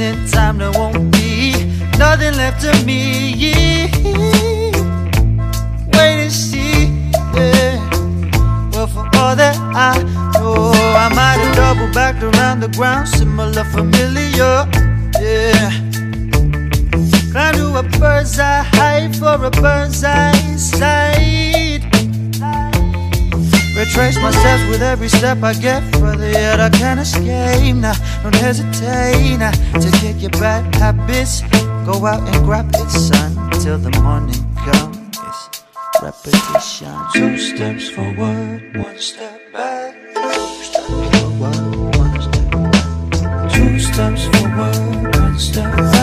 And in time there won't be nothing left of me. Wait and see yeah. Well for all that I know I might have doubled back around the ground Similar familiar Yeah Climb to a bird's eye height for a bird's eye sight Retrace my steps with every step I get Further yet I can't escape now don't hesitate now to kick your bad habits. Go out and grab it, son, till the morning comes. Repetition. Two steps forward, one step back. Two steps forward, one step back. Two steps forward, one step back.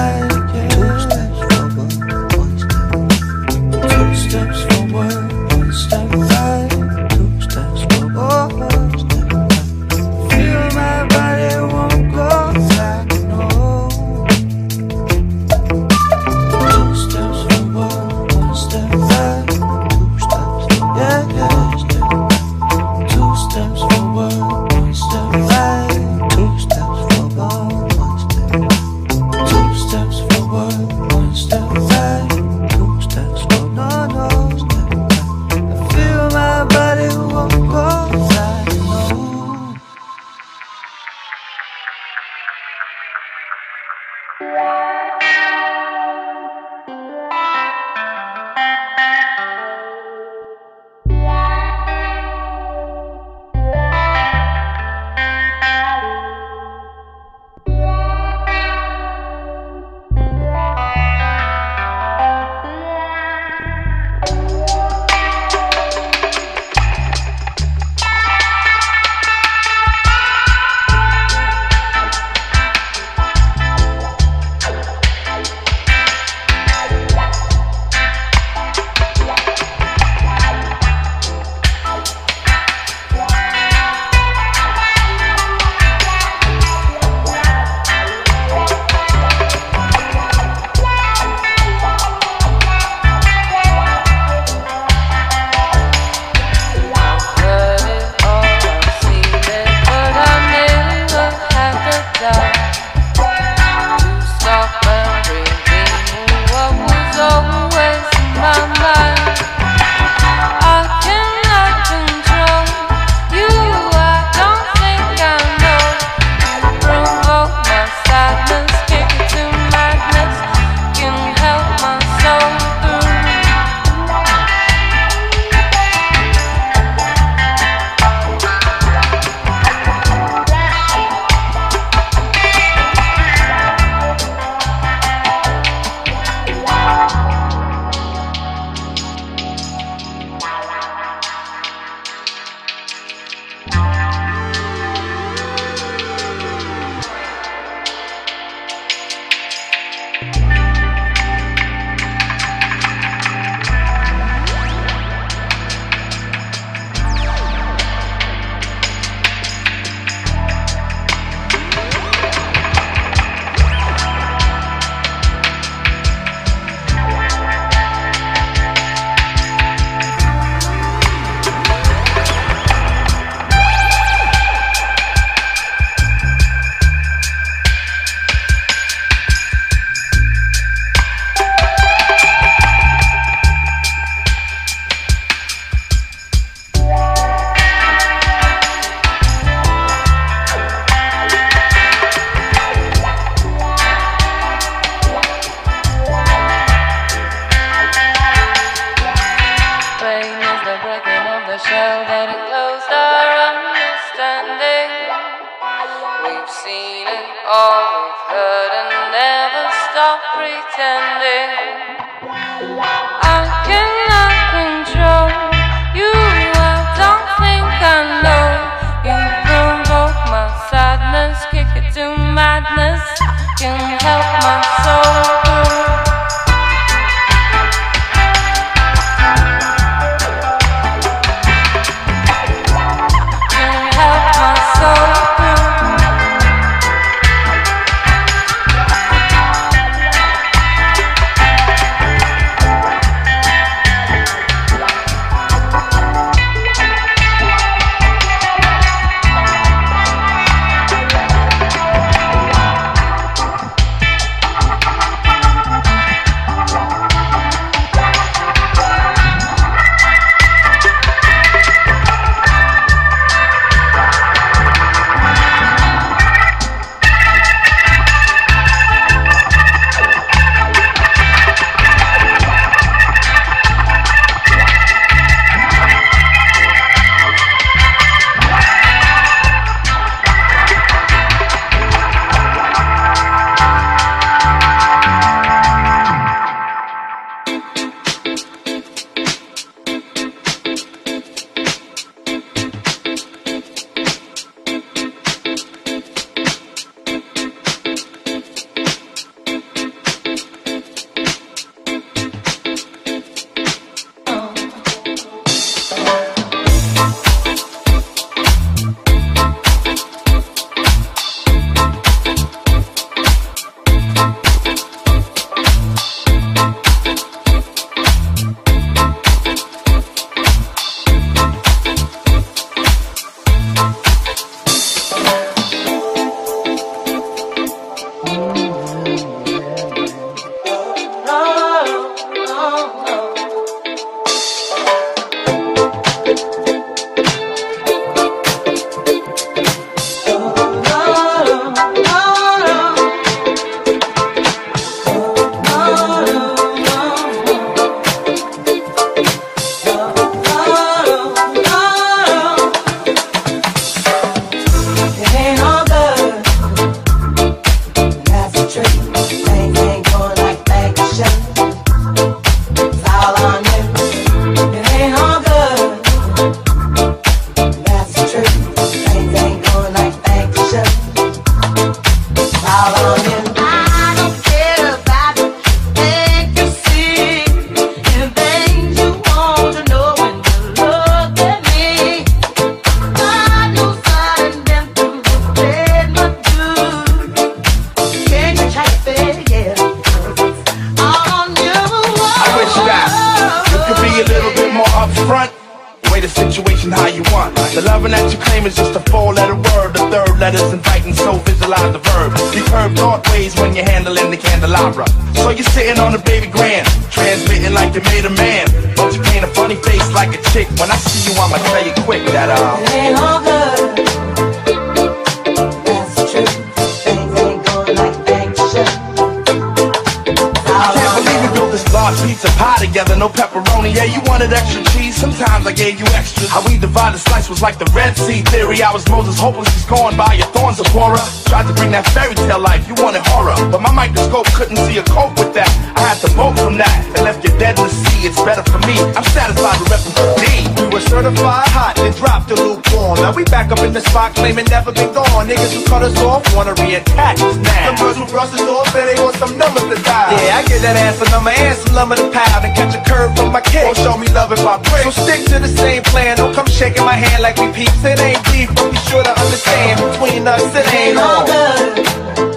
horns of horror. Tried to bring that fairy tale life, you wanted horror. But my microscope couldn't see a cope with that. I had to bolt from that and left you dead in the sea. It's better for me. I'm satisfied with repping for D. We were certified hot, and dropped the lukewarm. Now we back up in the spot, claiming never been gone. Niggas who cut us off wanna reattach us now. Some girls who brush us off and they want some numbers to die. Yeah, I get that ass a number and some lumber to pound and catch a curve from my kid. Don't show me love if I break. So stick to the same plan. Don't come shaking my hand like we peeps. It ain't deep, but be sure to understand between us sucks, it ain't all good.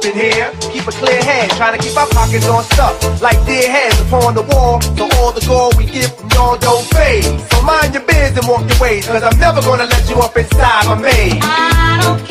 up in here. Keep a clear head, trying to keep our pockets on stuff. Like dead heads upon the wall. So all the gold we get from y'all don't fade. So mind your biz and walk your ways, cause I'm never gonna let you up inside my maze. I don't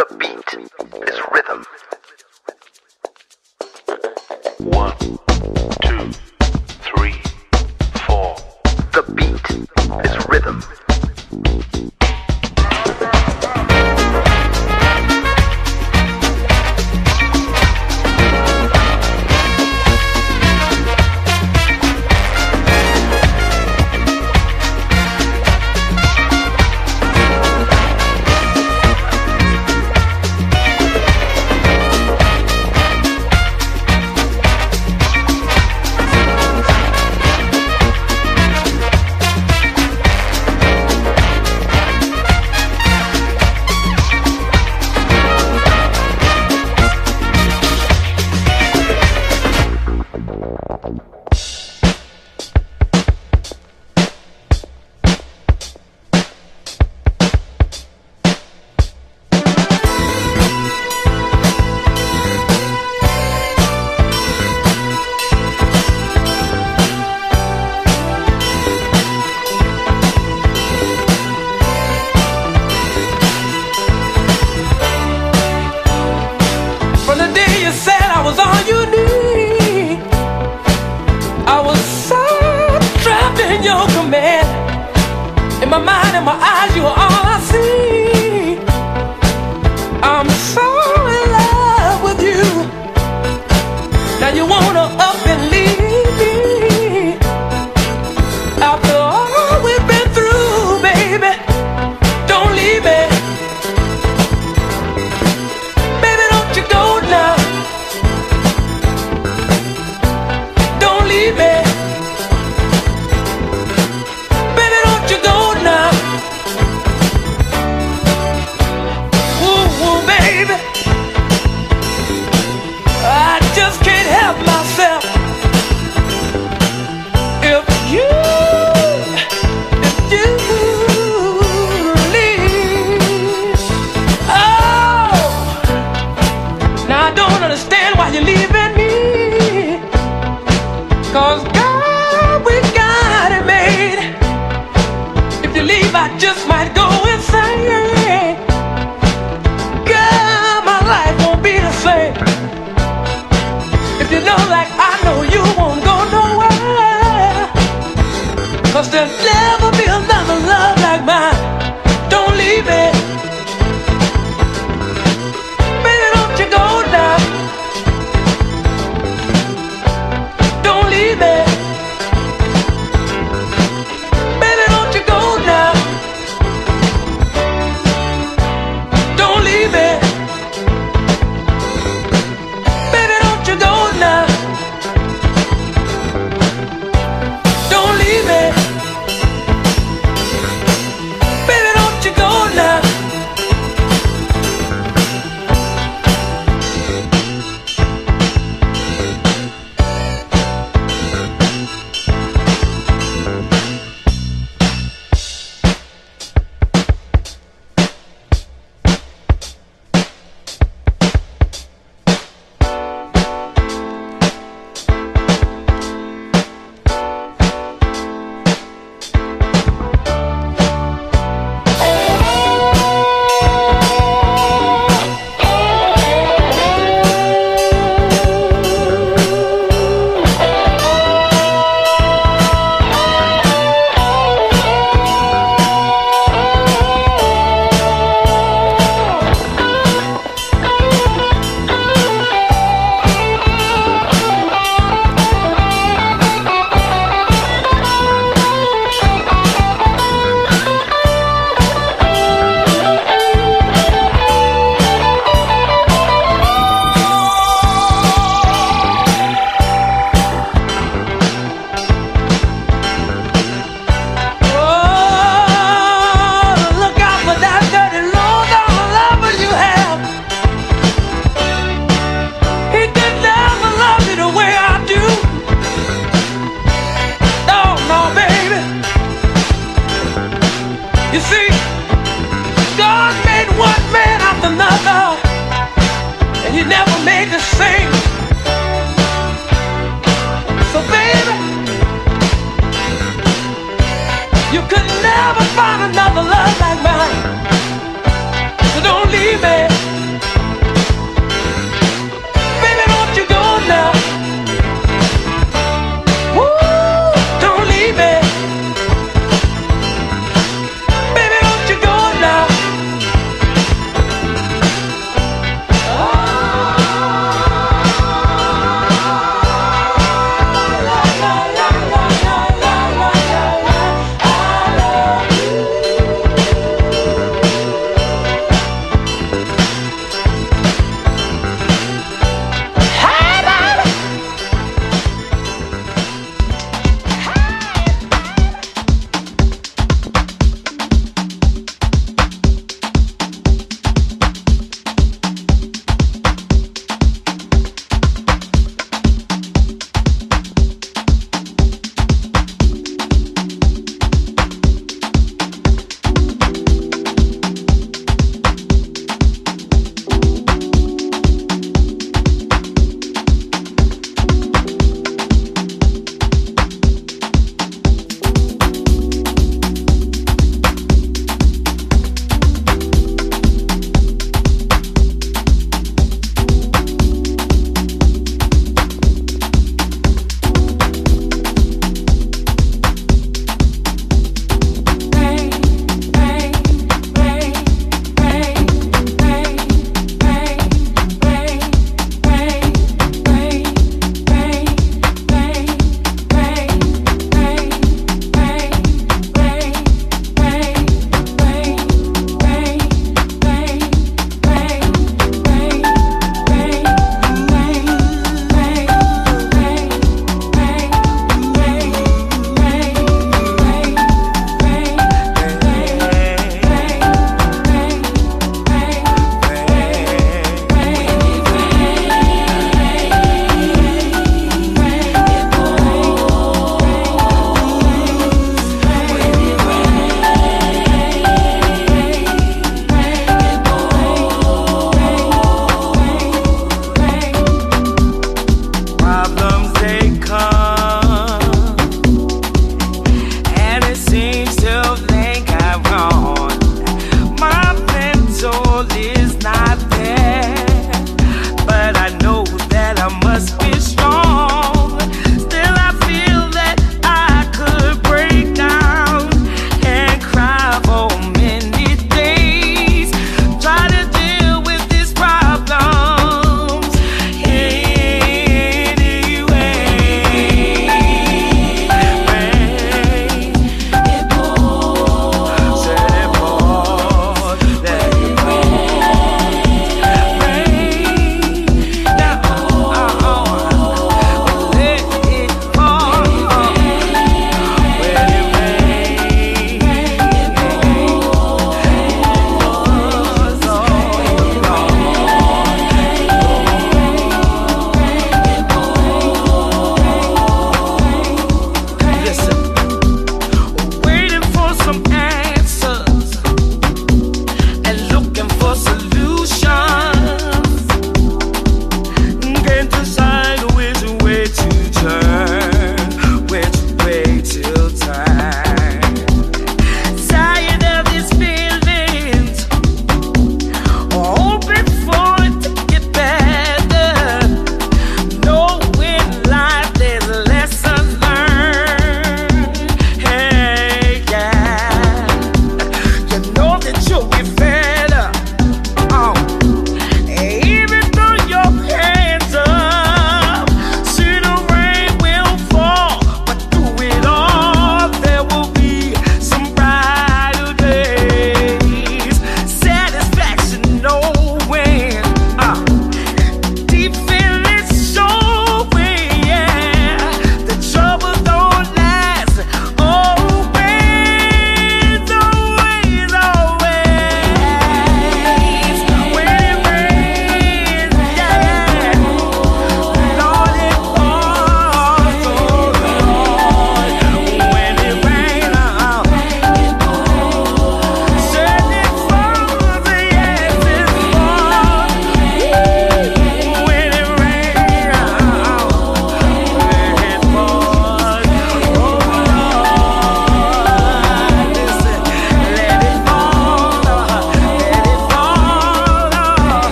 The beat is rhythm. One, two, three, four. The beat is rhythm.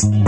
Peace.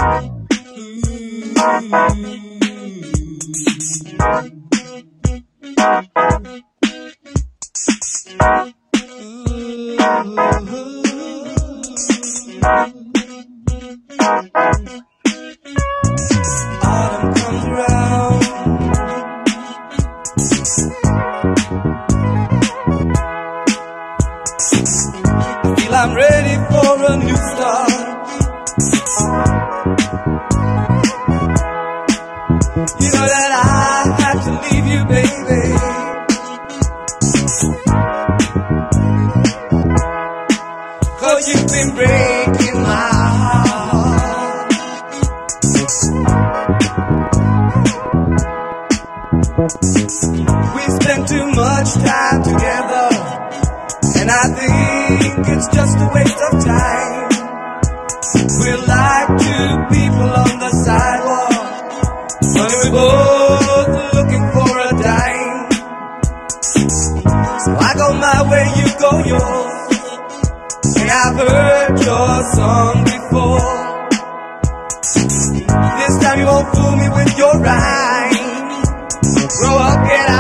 You won't fool me with your right. Grow up and get out.